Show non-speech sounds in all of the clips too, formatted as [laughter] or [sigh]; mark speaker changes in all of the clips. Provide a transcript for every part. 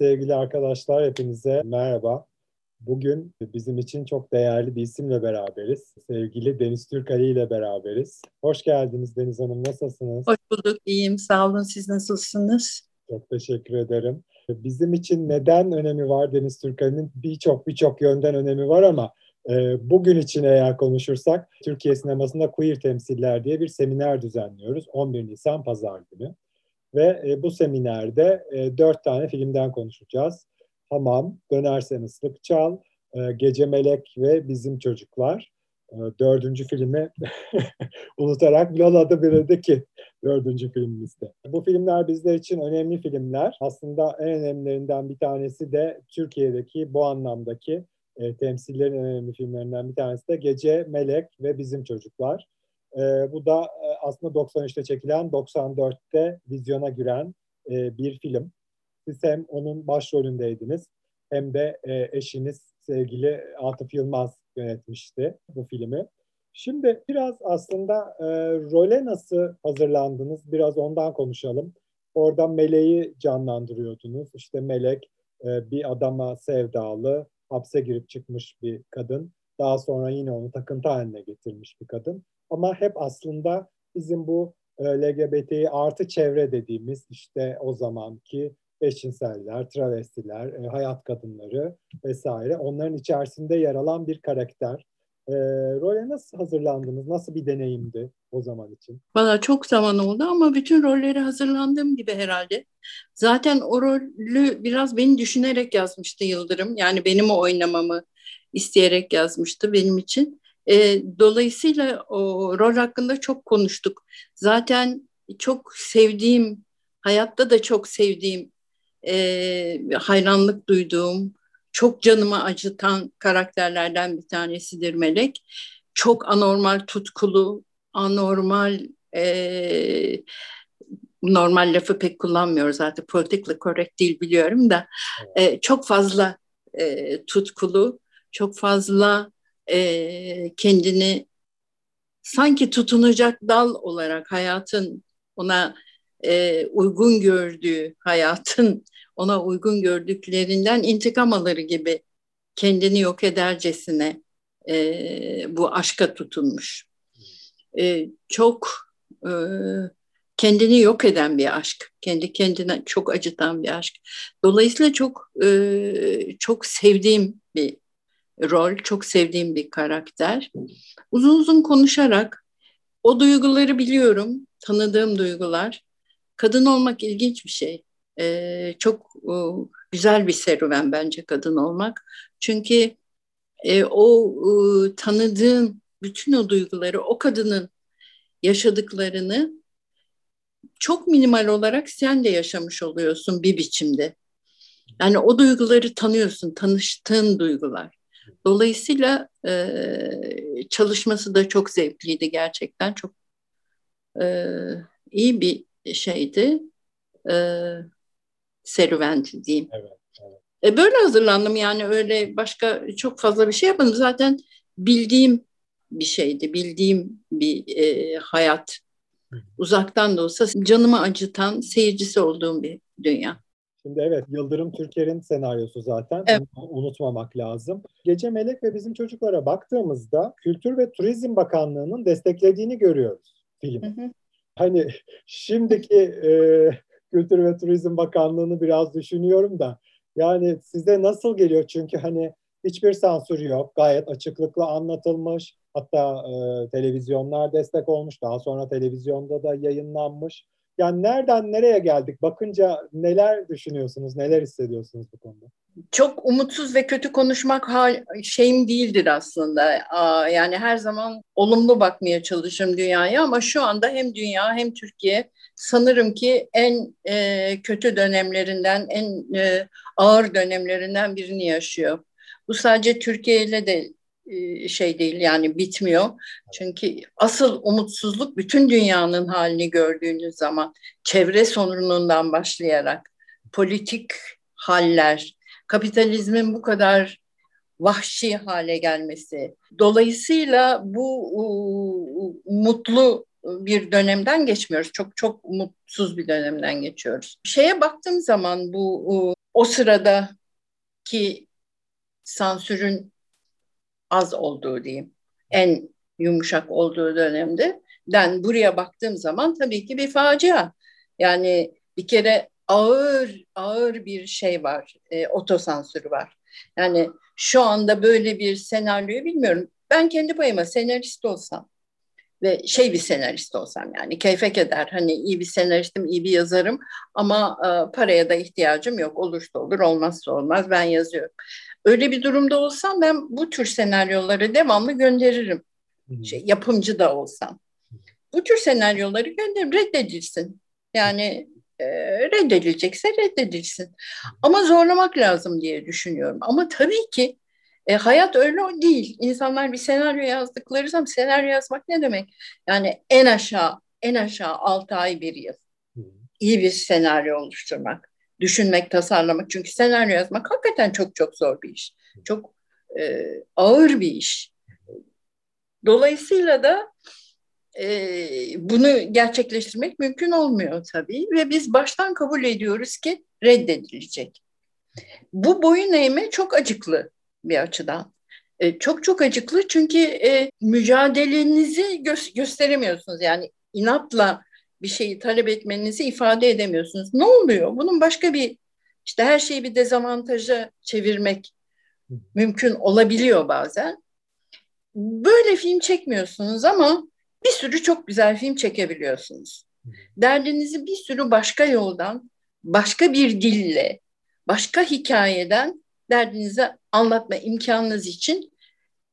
Speaker 1: sevgili arkadaşlar, hepinize merhaba. Bugün bizim için çok değerli bir isimle beraberiz. Sevgili Deniz Türkali ile beraberiz. Hoş geldiniz Deniz Hanım, nasılsınız?
Speaker 2: Hoş bulduk, iyiyim. Sağ olun, siz nasılsınız?
Speaker 1: Çok teşekkür ederim. Bizim için neden önemi var Deniz Türkali'nin? Birçok birçok yönden önemi var ama e, bugün için eğer konuşursak Türkiye sinemasında queer temsiller diye bir seminer düzenliyoruz 11 Nisan Pazar günü. Ve e, bu seminerde e, dört tane filmden konuşacağız. Hamam, Dönersen Islık Çal, e, Gece Melek ve Bizim Çocuklar. E, dördüncü filmi [laughs] unutarak Lola da ki dördüncü filmimizde. Bu filmler bizler için önemli filmler. Aslında en önemlilerinden bir tanesi de Türkiye'deki bu anlamdaki e, temsillerin önemli filmlerinden bir tanesi de Gece Melek ve Bizim Çocuklar. E, bu da e, aslında 93'te çekilen, 94'te vizyona giren e, bir film. Siz hem onun başrolündeydiniz hem de e, eşiniz sevgili Atıf Yılmaz yönetmişti bu filmi. Şimdi biraz aslında e, role nasıl hazırlandınız? Biraz ondan konuşalım. Orada Meleği canlandırıyordunuz. İşte Melek e, bir adama sevdalı, hapse girip çıkmış bir kadın. Daha sonra yine onu takıntı haline getirmiş bir kadın. Ama hep aslında bizim bu e, LGBTİ artı çevre dediğimiz işte o zamanki eşcinseller, travestiler, e, hayat kadınları vesaire onların içerisinde yer alan bir karakter. E, role nasıl hazırlandınız? Nasıl bir deneyimdi o zaman için?
Speaker 2: Valla çok zaman oldu ama bütün rolleri hazırlandığım gibi herhalde. Zaten o rolü biraz beni düşünerek yazmıştı Yıldırım. Yani benim o oynamamı isteyerek yazmıştı benim için. E, dolayısıyla o rol hakkında çok konuştuk. Zaten çok sevdiğim, hayatta da çok sevdiğim, e, hayranlık duyduğum, çok canımı acıtan karakterlerden bir tanesidir Melek. Çok anormal tutkulu, anormal e, normal lafı pek kullanmıyoruz zaten politically correct değil biliyorum da e, çok fazla e, tutkulu, çok fazla e, kendini sanki tutunacak dal olarak hayatın ona e, uygun gördüğü hayatın ona uygun gördüklerinden intikam alır gibi kendini yok edercesine e, bu aşka tutunmuş. E, çok e, kendini yok eden bir aşk, kendi kendine çok acıtan bir aşk. Dolayısıyla çok e, çok sevdiğim bir rol, çok sevdiğim bir karakter. Uzun uzun konuşarak o duyguları biliyorum, tanıdığım duygular. Kadın olmak ilginç bir şey. Ee, çok e, güzel bir serüven bence kadın olmak. Çünkü e, o e, tanıdığın bütün o duyguları, o kadının yaşadıklarını çok minimal olarak sen de yaşamış oluyorsun bir biçimde. Yani o duyguları tanıyorsun, tanıştığın duygular. Dolayısıyla e, çalışması da çok zevkliydi gerçekten. Çok e, iyi bir şeydi. E, serüvendi diyeyim. Evet, evet. E, böyle hazırlandım yani öyle başka çok fazla bir şey yapmadım. Zaten bildiğim bir şeydi, bildiğim bir e, hayat. Uzaktan da olsa canımı acıtan, seyircisi olduğum bir dünya.
Speaker 1: Şimdi evet Yıldırım Türker'in senaryosu zaten. Evet. unutmamak lazım. Gece Melek ve Bizim Çocuklara baktığımızda Kültür ve Turizm Bakanlığı'nın desteklediğini görüyoruz filmi. Hı hı. Hani şimdiki e, Kültür ve Turizm Bakanlığı'nı biraz düşünüyorum da yani size nasıl geliyor? Çünkü hani hiçbir sansür yok. Gayet açıklıkla anlatılmış. Hatta e, televizyonlar destek olmuş. Daha sonra televizyonda da yayınlanmış. Yani nereden nereye geldik? Bakınca neler düşünüyorsunuz, neler hissediyorsunuz bu konuda?
Speaker 2: Çok umutsuz ve kötü konuşmak şeyim değildir aslında. Yani her zaman olumlu bakmaya çalışırım dünyaya ama şu anda hem dünya hem Türkiye sanırım ki en e, kötü dönemlerinden, en e, ağır dönemlerinden birini yaşıyor. Bu sadece Türkiye ile de şey değil yani bitmiyor. Çünkü asıl umutsuzluk bütün dünyanın halini gördüğünüz zaman çevre sorunundan başlayarak politik haller, kapitalizmin bu kadar vahşi hale gelmesi. Dolayısıyla bu mutlu bir dönemden geçmiyoruz. Çok çok mutsuz bir dönemden geçiyoruz. Şeye baktığım zaman bu o, o sıradaki sansürün az olduğu diyeyim. En yumuşak olduğu dönemde den buraya baktığım zaman tabii ki bir facia. Yani bir kere ağır ağır bir şey var. E, otosansür var. Yani şu anda böyle bir senaryoyu bilmiyorum. Ben kendi payıma senarist olsam ve şey bir senarist olsam yani keyfe keder. Hani iyi bir senaristim, iyi bir yazarım ama e, paraya da ihtiyacım yok. Olursa olur, olmazsa olmaz. Ben yazıyorum. Öyle bir durumda olsam ben bu tür senaryoları devamlı gönderirim. Şey, yapımcı da olsam. Bu tür senaryoları gönderirim. Reddedilsin. Yani e, reddedilecekse reddedilsin. Ama zorlamak lazım diye düşünüyorum. Ama tabii ki e, hayat öyle değil. İnsanlar bir senaryo yazdıkları zaman senaryo yazmak ne demek? Yani en aşağı en aşağı 6 ay bir yıl. İyi bir senaryo oluşturmak, düşünmek, tasarlamak. Çünkü senaryo yazmak hakikaten çok çok zor bir iş. Çok e, ağır bir iş. Dolayısıyla da e, bunu gerçekleştirmek mümkün olmuyor tabii ve biz baştan kabul ediyoruz ki reddedilecek. Bu boyun eğme çok acıklı bir açıdan. E, çok çok acıklı çünkü e, mücadelenizi gö- gösteremiyorsunuz. Yani inatla bir şeyi talep etmenizi ifade edemiyorsunuz. Ne oluyor? Bunun başka bir işte her şeyi bir dezavantaja çevirmek mümkün olabiliyor bazen. Böyle film çekmiyorsunuz ama bir sürü çok güzel film çekebiliyorsunuz. Derdinizi bir sürü başka yoldan, başka bir dille, başka hikayeden derdinizi anlatma imkanınız için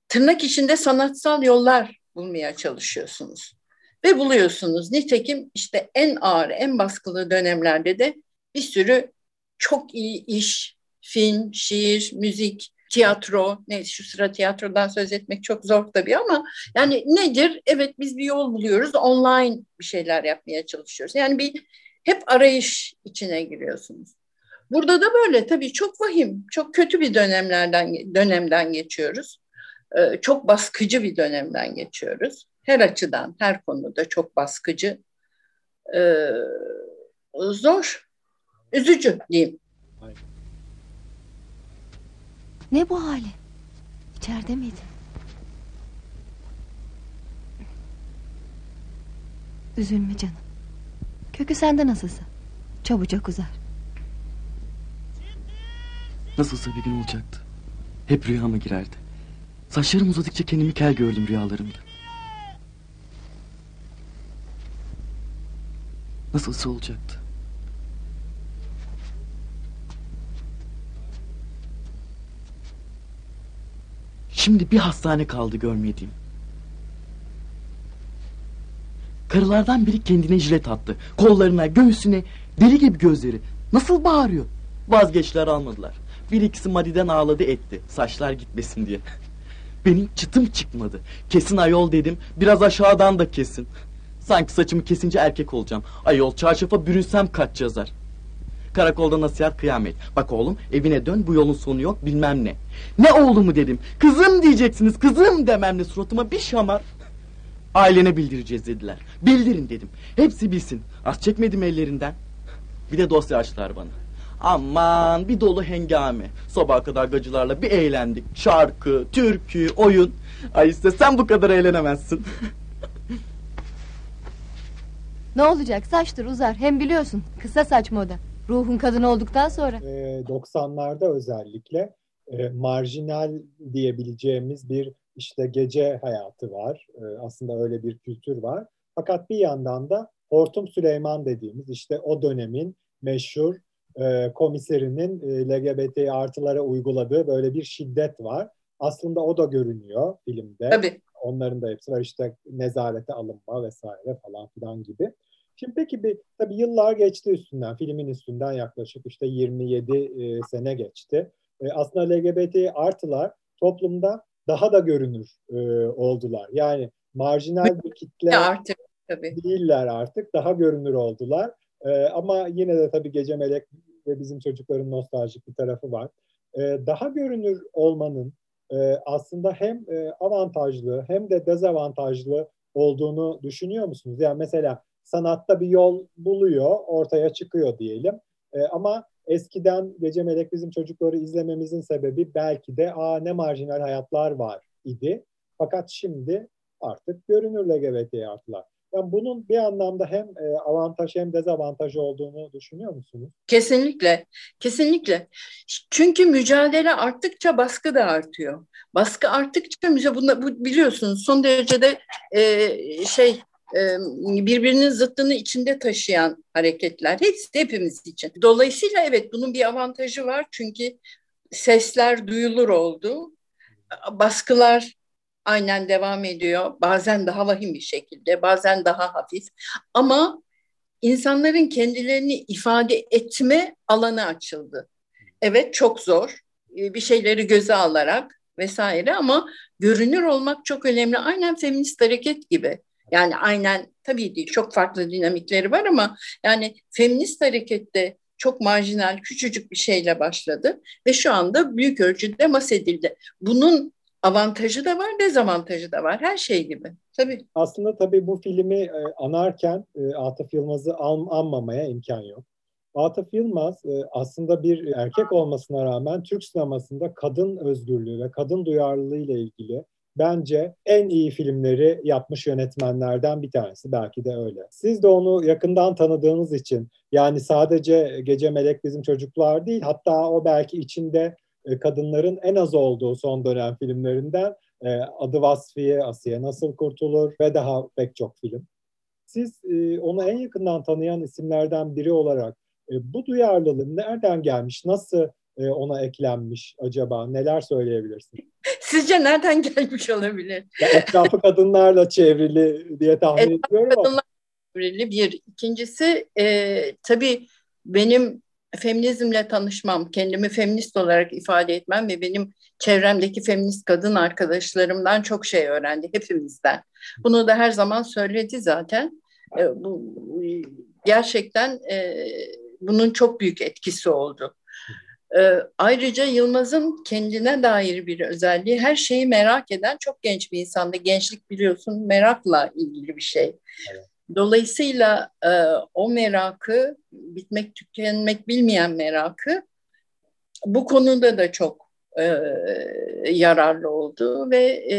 Speaker 2: tırnak içinde sanatsal yollar bulmaya çalışıyorsunuz. Ve buluyorsunuz. Nitekim işte en ağır, en baskılı dönemlerde de bir sürü çok iyi iş, film, şiir, müzik, tiyatro, ne şu sıra tiyatrodan söz etmek çok zor tabii ama yani nedir? Evet biz bir yol buluyoruz, online bir şeyler yapmaya çalışıyoruz. Yani bir hep arayış içine giriyorsunuz. Burada da böyle tabii çok vahim, çok kötü bir dönemlerden dönemden geçiyoruz. Ee, çok baskıcı bir dönemden geçiyoruz. Her açıdan, her konuda çok baskıcı. Ee, zor, üzücü diyeyim.
Speaker 3: Ne bu hali? İçeride miydin? Üzülme canım. Kökü sende nasılsa. Çabucak uzar.
Speaker 4: Nasılsa bir gün olacaktı. Hep rüyama girerdi. Saçlarım uzadıkça kendimi kel gördüm rüyalarımda. Nasılsa olacaktı. Şimdi bir hastane kaldı görmediğim. Karılardan biri kendine jilet attı. Kollarına, göğsüne, deli gibi gözleri. Nasıl bağırıyor? Vazgeçler almadılar. Bir ikisi madiden ağladı etti. Saçlar gitmesin diye. [laughs] Benim çıtım çıkmadı. Kesin ayol dedim. Biraz aşağıdan da kesin. Sanki saçımı kesince erkek olacağım. Ayol çarşafa bürünsem kaç yazar. Karakolda nasihat kıyamet. Bak oğlum evine dön bu yolun sonu yok bilmem ne. Ne oğlumu dedim. Kızım diyeceksiniz kızım dememle suratıma bir şamar. Ailene bildireceğiz dediler. Bildirin dedim. Hepsi bilsin. Az çekmedim ellerinden. Bir de dosya açtılar bana. Aman bir dolu hengame. Sabaha kadar gacılarla bir eğlendik. Şarkı, türkü, oyun. Ay işte sen bu kadar eğlenemezsin. [laughs]
Speaker 3: Ne olacak saçtır uzar. Hem biliyorsun kısa saç moda. Ruhun kadın olduktan sonra.
Speaker 1: Ee, 90'larda özellikle e, marjinal diyebileceğimiz bir işte gece hayatı var. E, aslında öyle bir kültür var. Fakat bir yandan da Hortum Süleyman dediğimiz işte o dönemin meşhur e, komiserinin e, LGBT artılara uyguladığı böyle bir şiddet var. Aslında o da görünüyor filmde.
Speaker 2: Tabii.
Speaker 1: Onların da hepsi var işte nezarete alınma vesaire falan filan gibi. Şimdi peki bir tabii yıllar geçti üstünden, filmin üstünden yaklaşık işte 27 e, sene geçti. E, aslında LGBT artılar toplumda daha da görünür e, oldular. Yani marjinal bir kitle
Speaker 2: artık, tabii.
Speaker 1: değiller artık, daha görünür oldular. E, ama yine de tabii Gece Melek ve bizim çocukların nostaljik bir tarafı var. E, daha görünür olmanın e, aslında hem e, avantajlı hem de dezavantajlı olduğunu düşünüyor musunuz? Yani mesela sanatta bir yol buluyor, ortaya çıkıyor diyelim. E, ama eskiden Gece Melek bizim çocukları izlememizin sebebi belki de aa ne marjinal hayatlar var idi. Fakat şimdi artık görünür LGBT artılar. Yani bunun bir anlamda hem e, avantaj hem dezavantaj olduğunu düşünüyor musunuz?
Speaker 2: Kesinlikle, kesinlikle. Çünkü mücadele arttıkça baskı da artıyor. Baskı arttıkça mücadele, bu biliyorsunuz son derecede e, şey birbirinin zıttını içinde taşıyan hareketler. Hepsi hepimiz için. Dolayısıyla evet bunun bir avantajı var çünkü sesler duyulur oldu. Baskılar aynen devam ediyor. Bazen daha vahim bir şekilde, bazen daha hafif. Ama insanların kendilerini ifade etme alanı açıldı. Evet çok zor. Ee, bir şeyleri göze alarak vesaire ama görünür olmak çok önemli. Aynen feminist hareket gibi. Yani aynen tabii değil çok farklı dinamikleri var ama yani feminist harekette çok marjinal küçücük bir şeyle başladı ve şu anda büyük ölçüde mas edildi. Bunun avantajı da var, dezavantajı da var. Her şey gibi. Tabii.
Speaker 1: Aslında tabii bu filmi e, anarken e, Atıf Yılmaz'ı an, anmamaya imkan yok. Atıf Yılmaz e, aslında bir erkek olmasına rağmen Türk sinemasında kadın özgürlüğü ve kadın duyarlılığı ile ilgili bence en iyi filmleri yapmış yönetmenlerden bir tanesi. Belki de öyle. Siz de onu yakından tanıdığınız için yani sadece Gece Melek Bizim Çocuklar değil hatta o belki içinde e, kadınların en az olduğu son dönem filmlerinden e, Adı Vasfiye, Asiye Nasıl Kurtulur ve daha pek çok film. Siz e, onu en yakından tanıyan isimlerden biri olarak bu duyarlılık nereden gelmiş, nasıl ona eklenmiş acaba? Neler söyleyebilirsiniz? [laughs]
Speaker 2: Sizce nereden [laughs] gelmiş olabilir?
Speaker 1: Ya etrafı kadınlarla çevrili diye tahmin Etrafı ediyorum
Speaker 2: ama. Kadınlarla çevrili bir. İkincisi e, tabii benim feminizmle tanışmam, kendimi feminist olarak ifade etmem ve benim çevremdeki feminist kadın arkadaşlarımdan çok şey öğrendi, hepimizden. Bunu da her zaman söyledi zaten. E, bu gerçekten e, bunun çok büyük etkisi oldu. E, ayrıca Yılmaz'ın kendine dair bir özelliği her şeyi merak eden çok genç bir insandı. Gençlik biliyorsun merakla ilgili bir şey. Evet. Dolayısıyla e, o merakı, bitmek tükenmek bilmeyen merakı bu konuda da çok e, yararlı oldu ve e,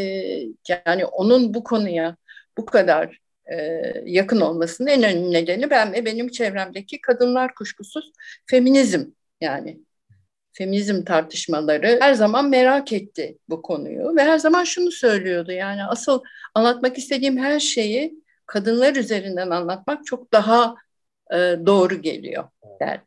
Speaker 2: yani onun bu konuya bu kadar e, yakın olmasının en önemli nedeni ben ve benim çevremdeki kadınlar kuşkusuz feminizm yani feminizm tartışmaları her zaman merak etti bu konuyu ve her zaman şunu söylüyordu yani asıl anlatmak istediğim her şeyi kadınlar üzerinden anlatmak çok daha e, doğru geliyor derdi.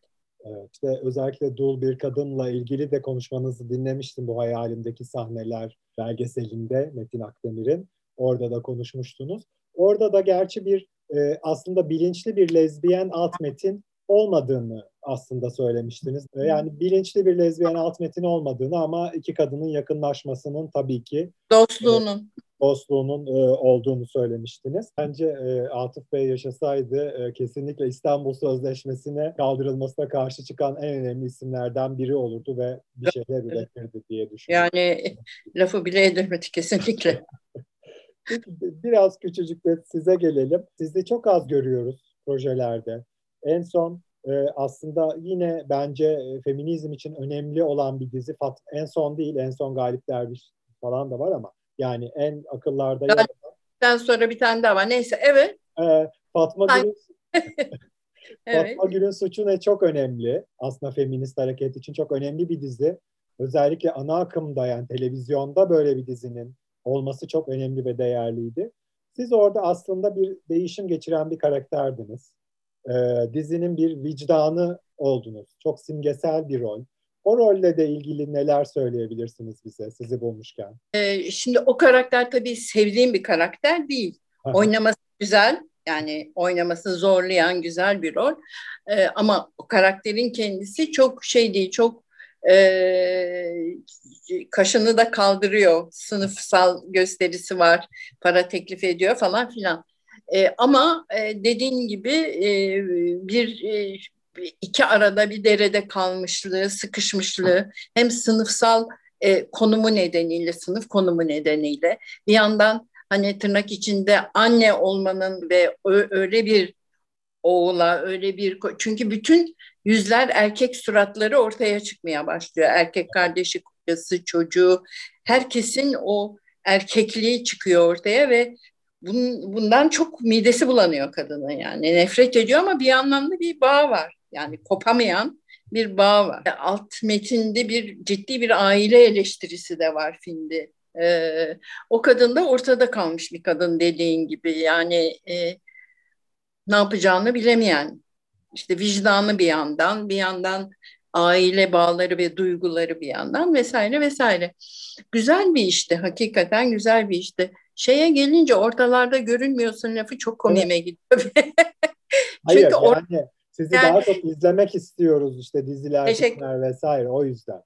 Speaker 1: Evet, işte özellikle dul bir kadınla ilgili de konuşmanızı dinlemiştim bu hayalimdeki sahneler belgeselinde Metin Akdemir'in. Orada da konuşmuştunuz. Orada da gerçi bir e, aslında bilinçli bir lezbiyen alt metin olmadığını aslında söylemiştiniz. Yani bilinçli bir lezbiyen alt metin olmadığını ama iki kadının yakınlaşmasının tabii ki
Speaker 2: dostluğunun
Speaker 1: e, dostluğunun e, olduğunu söylemiştiniz. Bence e, Atıf Bey yaşasaydı e, kesinlikle İstanbul Sözleşmesi'ne kaldırılmasına karşı çıkan en önemli isimlerden biri olurdu ve bir şeyler üretirdi diye düşünüyorum.
Speaker 2: Yani lafı bile edilmedi kesinlikle. [laughs]
Speaker 1: Biraz küçücük de size gelelim. Sizi çok az görüyoruz projelerde. En son e, aslında yine bence e, feminizm için önemli olan bir dizi. Fat, en son değil, en son Galip Derviş falan da var ama yani en akıllarda
Speaker 2: alan. sonra bir tane daha var. Neyse evet.
Speaker 1: Ee, Fatma Gül'ün [laughs] evet. Fatma Gül'ün Suçu Ne çok önemli. Aslında feminist hareket için çok önemli bir dizi. Özellikle ana akımda yani televizyonda böyle bir dizinin olması çok önemli ve değerliydi. Siz orada aslında bir değişim geçiren bir karakterdiniz. Ee, dizinin bir vicdanı oldunuz. Çok simgesel bir rol. O rolle de ilgili neler söyleyebilirsiniz bize sizi bulmuşken?
Speaker 2: Ee, şimdi o karakter tabii sevdiğim bir karakter değil. Aha. Oynaması güzel. Yani oynaması zorlayan güzel bir rol. Ee, ama o karakterin kendisi çok şey değil, çok e, kaşını da kaldırıyor. Sınıfsal gösterisi var, para teklif ediyor falan filan. E, ama e, dediğin gibi e, bir e, iki arada bir derede kalmışlığı, sıkışmışlığı hem sınıfsal e, konumu nedeniyle, sınıf konumu nedeniyle bir yandan hani tırnak içinde anne olmanın ve öyle bir oğula öyle bir çünkü bütün yüzler erkek suratları ortaya çıkmaya başlıyor. Erkek kardeşi, kocası, çocuğu herkesin o erkekliği çıkıyor ortaya ve bundan çok midesi bulanıyor kadının yani nefret ediyor ama bir anlamda bir bağ var. Yani kopamayan bir bağ var. Alt metinde bir ciddi bir aile eleştirisi de var filmde. Ee, o kadın da ortada kalmış bir kadın dediğin gibi yani e, ne yapacağını bilemeyen işte vicdanı bir yandan bir yandan aile bağları ve duyguları bir yandan vesaire vesaire. Güzel bir işti hakikaten güzel bir işti. Şeye gelince ortalarda görünmüyorsun lafı çok komiğime evet. gidiyor. [laughs]
Speaker 1: Hayır Çünkü or- yani sizi yani, daha çok izlemek istiyoruz işte diziler, filmler vesaire o yüzden.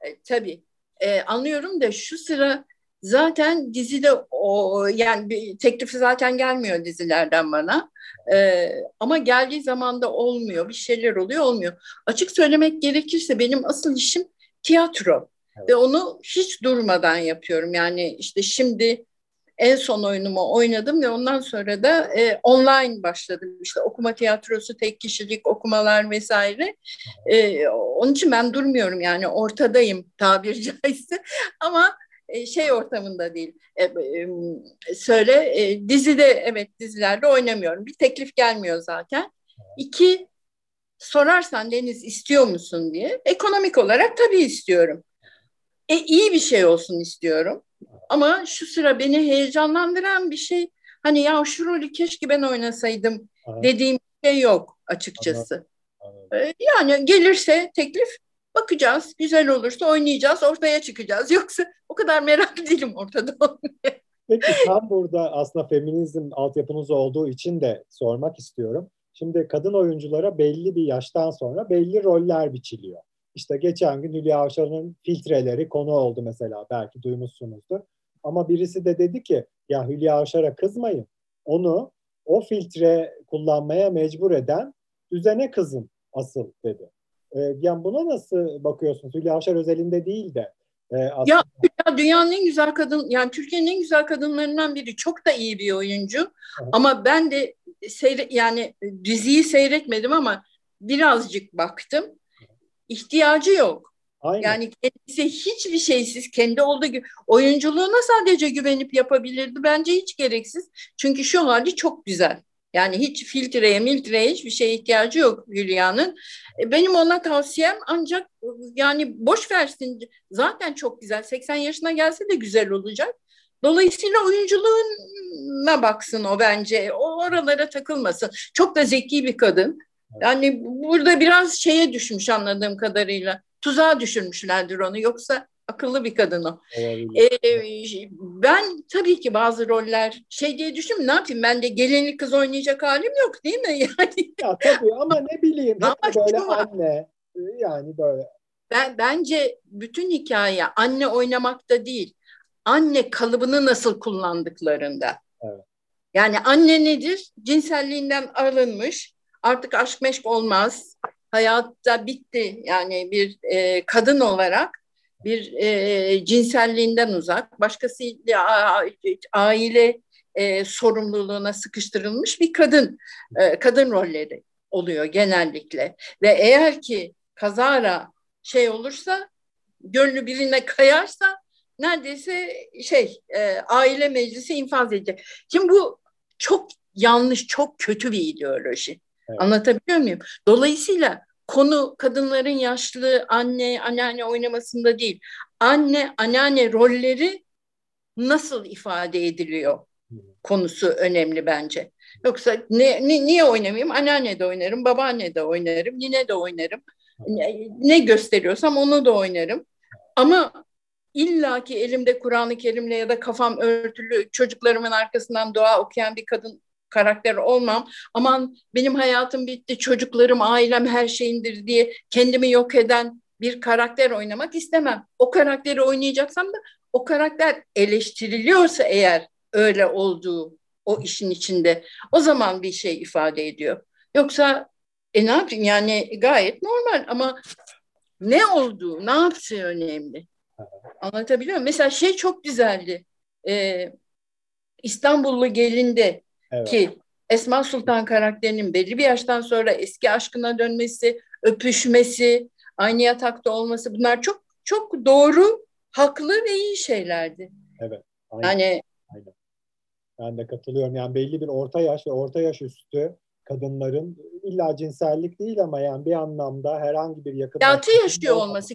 Speaker 2: E, tabii e, anlıyorum da şu sıra zaten dizide o yani bir teklifi zaten gelmiyor dizilerden bana. Ee, ama geldiği zaman da olmuyor. Bir şeyler oluyor olmuyor. Açık söylemek gerekirse benim asıl işim tiyatro. Evet. Ve onu hiç durmadan yapıyorum. Yani işte şimdi en son oyunumu oynadım ve ondan sonra da e, online başladım. İşte okuma tiyatrosu, tek kişilik okumalar vesaire. E, onun için ben durmuyorum yani ortadayım tabiri [laughs] caizse. Ama e, şey ortamında değil. E, e, söyle dizide evet dizilerde oynamıyorum. Bir teklif gelmiyor zaten. İki sorarsan Deniz istiyor musun diye. Ekonomik olarak tabii istiyorum. E, iyi bir şey olsun istiyorum. Ama şu sıra beni heyecanlandıran bir şey hani ya şu rolü keşke ben oynasaydım Aha. dediğim şey yok açıkçası. Anladım. Anladım. Yani gelirse teklif Bakacağız, güzel olursa oynayacağız, ortaya çıkacağız. [laughs] Yoksa o kadar merak değilim ortada olmaya.
Speaker 1: Peki tam burada aslında feminizm altyapınız olduğu için de sormak istiyorum. Şimdi kadın oyunculara belli bir yaştan sonra belli roller biçiliyor. İşte geçen gün Hülya Avşar'ın filtreleri konu oldu mesela belki duymuşsunuzdur. Ama birisi de dedi ki ya Hülya Avşar'a kızmayın. Onu o filtre kullanmaya mecbur eden düzene kızın asıl dedi. E, yani buna nasıl bakıyorsunuz? Hülya Avşar özelinde değil de.
Speaker 2: E, aslında... ya, ya dünyanın en güzel kadın, yani Türkiye'nin en güzel kadınlarından biri. Çok da iyi bir oyuncu. Evet. Ama ben de seyre, yani diziyi seyretmedim ama birazcık baktım. İhtiyacı yok. Aynen. Yani kendisi hiçbir şeysiz kendi olduğu gibi oyunculuğuna sadece güvenip yapabilirdi. Bence hiç gereksiz. Çünkü şu hali çok güzel. Yani hiç filtreye, miltreye hiçbir şeye ihtiyacı yok Hülya'nın. E, benim ona tavsiyem ancak yani boş versin. Zaten çok güzel. 80 yaşına gelse de güzel olacak. Dolayısıyla oyunculuğuna baksın o bence. O oralara takılmasın. Çok da zeki bir kadın. Yani burada biraz şeye düşmüş anladığım kadarıyla. Tuzağa düşürmüşlerdir onu. Yoksa akıllı bir kadın o. Ee, ben tabii ki bazı roller şey diye düşündüm ne yapayım ben de gelinli kız oynayacak halim yok değil mi [laughs] yani?
Speaker 1: Ya tabii ama ne bileyim hep böyle anne yani böyle.
Speaker 2: Ben bence bütün hikaye anne oynamakta değil. Anne kalıbını nasıl kullandıklarında. Evet. Yani anne nedir? Cinselliğinden arınmış. Artık aşk meşk olmaz. Hayatta bitti. Yani bir e, kadın olarak bir e, cinselliğinden uzak, başkasıyla aile e, sorumluluğuna sıkıştırılmış bir kadın, e, kadın rolleri oluyor genellikle. Ve eğer ki kazara şey olursa, gönlü birine kayarsa neredeyse şey e, aile meclisi infaz edecek. Şimdi bu çok yanlış, çok kötü bir ideoloji. Evet. Anlatabiliyor muyum? Dolayısıyla konu kadınların yaşlı anne, anneanne oynamasında değil. Anne, anneanne rolleri nasıl ifade ediliyor konusu önemli bence. Yoksa ne, ne, niye oynamayayım? Anneanne de oynarım, babaanne de oynarım, nine de oynarım. Ne, ne gösteriyorsam onu da oynarım. Ama illaki elimde Kur'an-ı Kerim'le ya da kafam örtülü çocuklarımın arkasından dua okuyan bir kadın karakter olmam. Aman benim hayatım bitti, çocuklarım, ailem her şeyindir diye kendimi yok eden bir karakter oynamak istemem. O karakteri oynayacaksam da o karakter eleştiriliyorsa eğer öyle olduğu o işin içinde o zaman bir şey ifade ediyor. Yoksa e ne yapayım yani gayet normal ama ne olduğu, ne yaptığı önemli. Anlatabiliyor muyum? Mesela şey çok güzeldi. Ee, İstanbullu gelinde
Speaker 1: Evet.
Speaker 2: ki Esma Sultan karakterinin belli bir yaştan sonra eski aşkına dönmesi, öpüşmesi, aynı yatakta olması bunlar çok çok doğru, haklı ve iyi şeylerdi.
Speaker 1: Aynen.
Speaker 2: Yani
Speaker 1: Ben de katılıyorum. Yani belli bir orta yaş ve orta yaş üstü kadınların illa cinsellik değil ama yani bir anlamda herhangi bir yakın
Speaker 2: hayatı yaşıyor olması,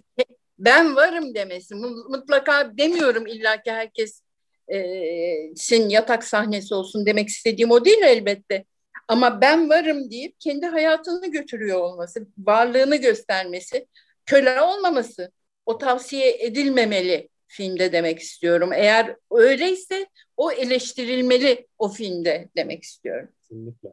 Speaker 2: ben varım demesi, mu- mutlaka demiyorum illa ki herkes sin yatak sahnesi olsun demek istediğim o değil elbette. Ama ben varım deyip kendi hayatını götürüyor olması, varlığını göstermesi, köle olmaması, o tavsiye edilmemeli filmde demek istiyorum. Eğer öyleyse o eleştirilmeli o filmde demek istiyorum.
Speaker 1: Kesinlikle.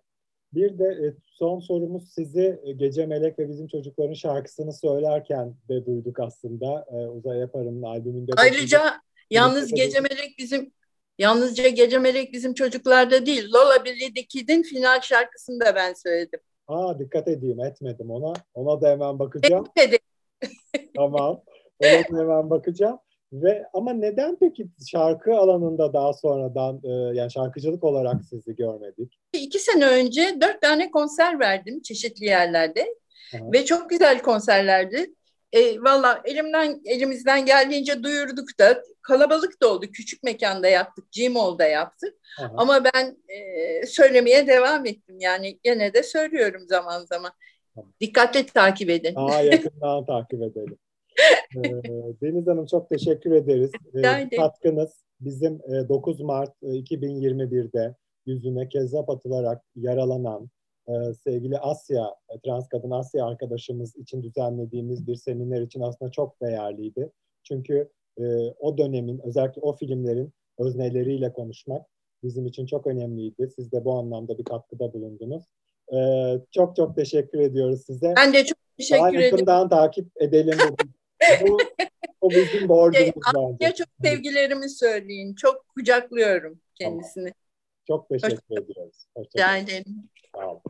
Speaker 1: Bir de e, son sorumuz sizi e, Gece Melek ve Bizim Çocukların şarkısını söylerken de duyduk aslında. E, Uzay Yaparım'ın albümünde.
Speaker 2: Ayrıca yalnız Gece Melek bizim yalnızca Gece Melek bizim çocuklarda değil. Lola Billy the Kid'in final şarkısını da ben söyledim.
Speaker 1: Aa, dikkat edeyim etmedim ona. Ona da hemen bakacağım.
Speaker 2: De [laughs]
Speaker 1: tamam. Ona da hemen bakacağım. Ve ama neden peki şarkı alanında daha sonradan e, yani şarkıcılık olarak sizi görmedik?
Speaker 2: iki sene önce dört tane konser verdim çeşitli yerlerde
Speaker 1: Aha.
Speaker 2: ve çok güzel konserlerdi. E, Valla elimden elimizden geldiğince duyurduk da kalabalık da oldu. Küçük mekanda yaptık, Gmall'da yaptık.
Speaker 1: Aha.
Speaker 2: Ama ben e, söylemeye devam ettim. Yani gene de söylüyorum zaman zaman.
Speaker 1: Tamam.
Speaker 2: Dikkatli takip edin.
Speaker 1: Daha [laughs] yakından takip edelim. [laughs] Ee, Deniz Hanım çok teşekkür ederiz. Ee, katkınız bizim e, 9 Mart e, 2021'de yüzüne kezzap atılarak yaralanan e, sevgili Asya, e, trans kadın Asya arkadaşımız için düzenlediğimiz bir seminer için aslında çok değerliydi. Çünkü e, o dönemin, özellikle o filmlerin özneleriyle konuşmak bizim için çok önemliydi. Siz de bu anlamda bir katkıda bulundunuz. Ee, çok çok teşekkür ediyoruz size.
Speaker 2: Ben de çok
Speaker 1: Daha
Speaker 2: teşekkür ederim.
Speaker 1: yakından takip edelim. [laughs] Bu, bu, o bizim borcumuz bence.
Speaker 2: Ya çok sevgilerimi söyleyin. Çok kucaklıyorum kendisini.
Speaker 1: Çok teşekkür ediyoruz. Hoşçakalın.
Speaker 2: Rica ederim.
Speaker 1: Sağ olun.